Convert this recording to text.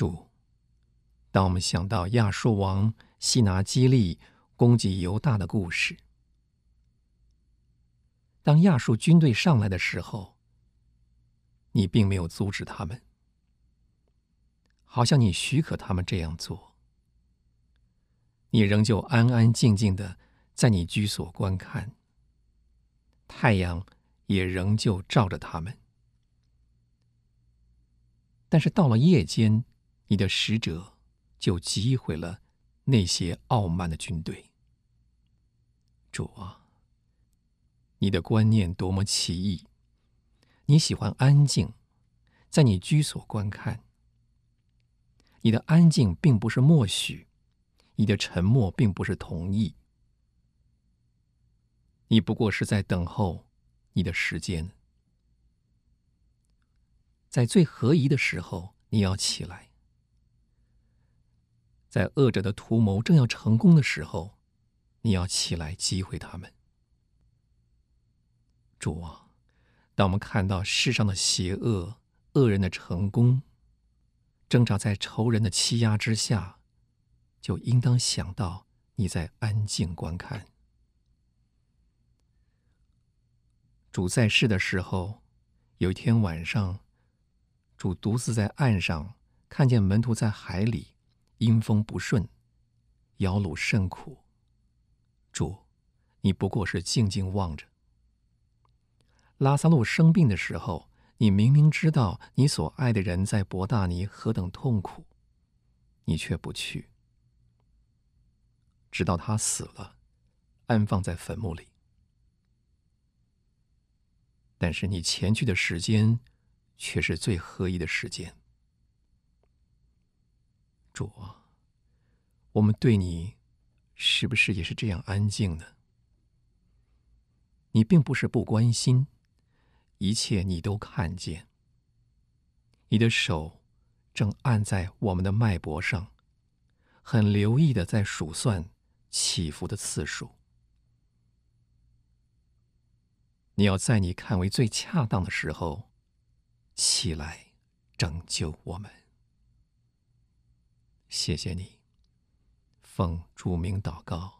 主，当我们想到亚述王西拿基立攻击犹大的故事，当亚述军队上来的时候，你并没有阻止他们，好像你许可他们这样做，你仍旧安安静静的在你居所观看，太阳也仍旧照着他们。但是到了夜间，你的使者就击毁了那些傲慢的军队。主啊，你的观念多么奇异！你喜欢安静，在你居所观看。你的安静并不是默许，你的沉默并不是同意，你不过是在等候你的时间。在最合宜的时候，你要起来；在恶者的图谋正要成功的时候，你要起来击毁他们。主啊，当我们看到世上的邪恶、恶人的成功，挣扎在仇人的欺压之下，就应当想到你在安静观看。主在世的时候，有一天晚上。主独自在岸上，看见门徒在海里，阴风不顺，摇櫓甚苦。主，你不过是静静望着。拉萨路生病的时候，你明明知道你所爱的人在伯大尼何等痛苦，你却不去，直到他死了，安放在坟墓里。但是你前去的时间，却是最合宜的时间。主啊，我们对你是不是也是这样安静呢？你并不是不关心，一切你都看见。你的手正按在我们的脉搏上，很留意的在数算起伏的次数。你要在你看为最恰当的时候。起来，拯救我们！谢谢你，奉主名祷告。